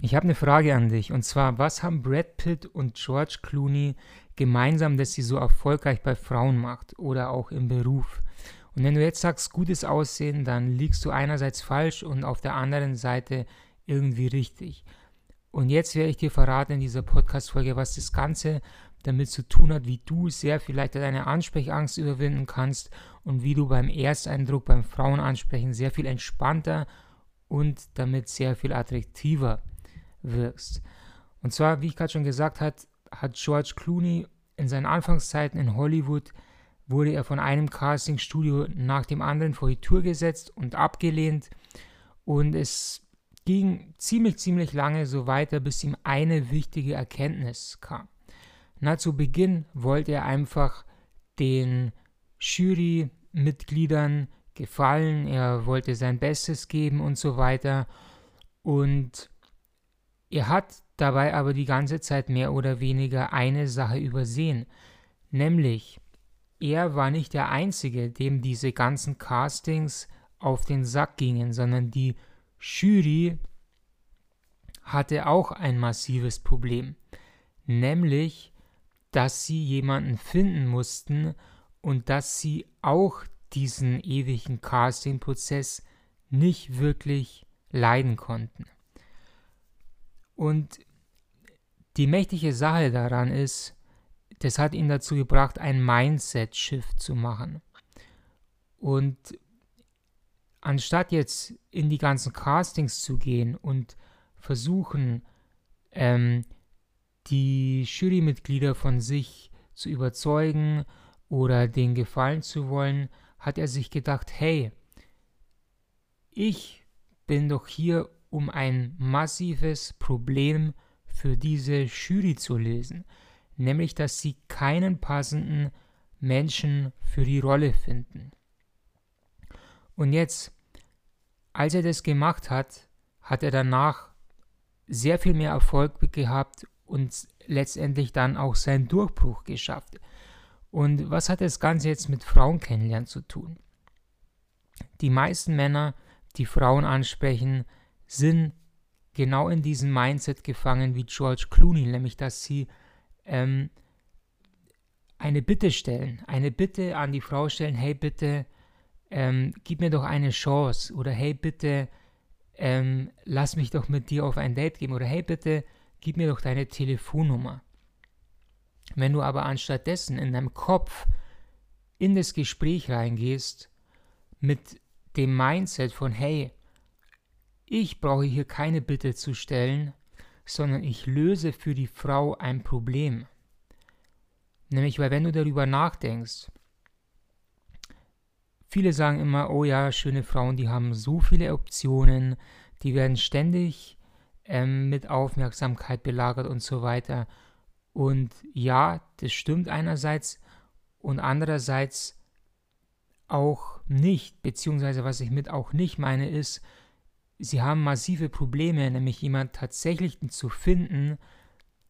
Ich habe eine Frage an dich und zwar, was haben Brad Pitt und George Clooney gemeinsam, dass sie so erfolgreich bei Frauen macht oder auch im Beruf? Und wenn du jetzt sagst, gutes Aussehen, dann liegst du einerseits falsch und auf der anderen Seite irgendwie richtig. Und jetzt werde ich dir verraten in dieser Podcast-Folge, was das Ganze damit zu tun hat, wie du sehr vielleicht deine Ansprechangst überwinden kannst und wie du beim Ersteindruck beim Frauenansprechen sehr viel entspannter und damit sehr viel attraktiver wirkst. Und zwar, wie ich gerade schon gesagt habe, hat George Clooney in seinen Anfangszeiten in Hollywood wurde er von einem Castingstudio nach dem anderen vor die Tour gesetzt und abgelehnt. Und es ging ziemlich, ziemlich lange so weiter, bis ihm eine wichtige Erkenntnis kam. Na, zu Beginn wollte er einfach den Jurymitgliedern gefallen, er wollte sein Bestes geben und so weiter. Und er hat dabei aber die ganze Zeit mehr oder weniger eine Sache übersehen, nämlich er war nicht der Einzige, dem diese ganzen Castings auf den Sack gingen, sondern die Jury hatte auch ein massives Problem, nämlich, dass sie jemanden finden mussten und dass sie auch diesen ewigen Casting-Prozess nicht wirklich leiden konnten. Und die mächtige Sache daran ist, das hat ihn dazu gebracht, ein Mindset-Shift zu machen. Und anstatt jetzt in die ganzen Castings zu gehen und versuchen, ähm, die Jurymitglieder von sich zu überzeugen oder denen gefallen zu wollen, hat er sich gedacht, hey, ich bin doch hier, um ein massives Problem für diese Jury zu lösen nämlich dass sie keinen passenden Menschen für die Rolle finden. Und jetzt, als er das gemacht hat, hat er danach sehr viel mehr Erfolg gehabt und letztendlich dann auch seinen Durchbruch geschafft. Und was hat das Ganze jetzt mit Frauen kennenlernen zu tun? Die meisten Männer, die Frauen ansprechen, sind genau in diesem Mindset gefangen wie George Clooney, nämlich dass sie ähm, eine Bitte stellen, eine Bitte an die Frau stellen, hey bitte, ähm, gib mir doch eine Chance oder hey bitte, ähm, lass mich doch mit dir auf ein Date gehen oder hey bitte, gib mir doch deine Telefonnummer. Wenn du aber anstattdessen in deinem Kopf in das Gespräch reingehst mit dem Mindset von hey, ich brauche hier keine Bitte zu stellen, sondern ich löse für die Frau ein Problem. Nämlich, weil wenn du darüber nachdenkst, viele sagen immer, oh ja, schöne Frauen, die haben so viele Optionen, die werden ständig ähm, mit Aufmerksamkeit belagert und so weiter. Und ja, das stimmt einerseits und andererseits auch nicht, beziehungsweise was ich mit auch nicht meine, ist, sie haben massive Probleme, nämlich jemand tatsächlich zu finden,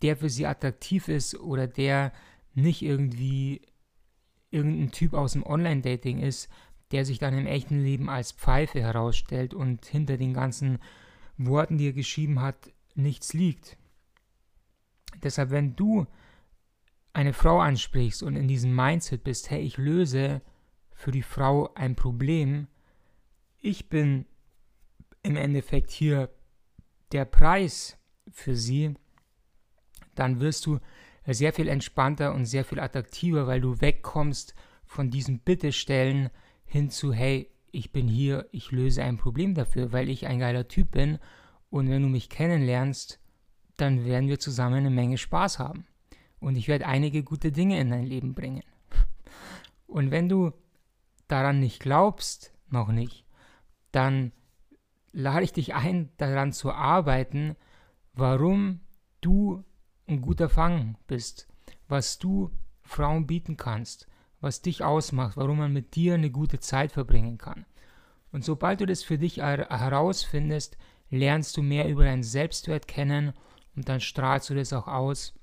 der für sie attraktiv ist oder der nicht irgendwie irgendein Typ aus dem Online-Dating ist, der sich dann im echten Leben als Pfeife herausstellt und hinter den ganzen Worten, die er geschrieben hat, nichts liegt. Deshalb, wenn du eine Frau ansprichst und in diesem Mindset bist, hey, ich löse für die Frau ein Problem, ich bin im Endeffekt hier der Preis für sie, dann wirst du sehr viel entspannter und sehr viel attraktiver, weil du wegkommst von diesem Bittestellen hin zu, hey, ich bin hier, ich löse ein Problem dafür, weil ich ein geiler Typ bin und wenn du mich kennenlernst, dann werden wir zusammen eine Menge Spaß haben und ich werde einige gute Dinge in dein Leben bringen. Und wenn du daran nicht glaubst, noch nicht, dann lade ich dich ein, daran zu arbeiten, warum du ein guter Fang bist, was du Frauen bieten kannst, was dich ausmacht, warum man mit dir eine gute Zeit verbringen kann. Und sobald du das für dich herausfindest, lernst du mehr über deinen Selbstwert kennen und dann strahlst du das auch aus.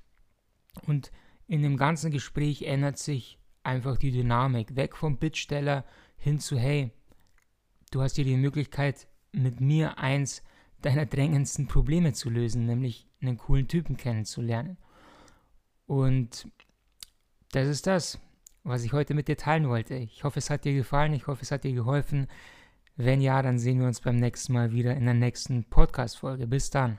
Und in dem ganzen Gespräch ändert sich einfach die Dynamik. Weg vom Bittsteller hin zu, hey, du hast hier die Möglichkeit, mit mir eins deiner drängendsten Probleme zu lösen, nämlich einen coolen Typen kennenzulernen. Und das ist das, was ich heute mit dir teilen wollte. Ich hoffe, es hat dir gefallen, ich hoffe, es hat dir geholfen. Wenn ja, dann sehen wir uns beim nächsten Mal wieder in der nächsten Podcast-Folge. Bis dann.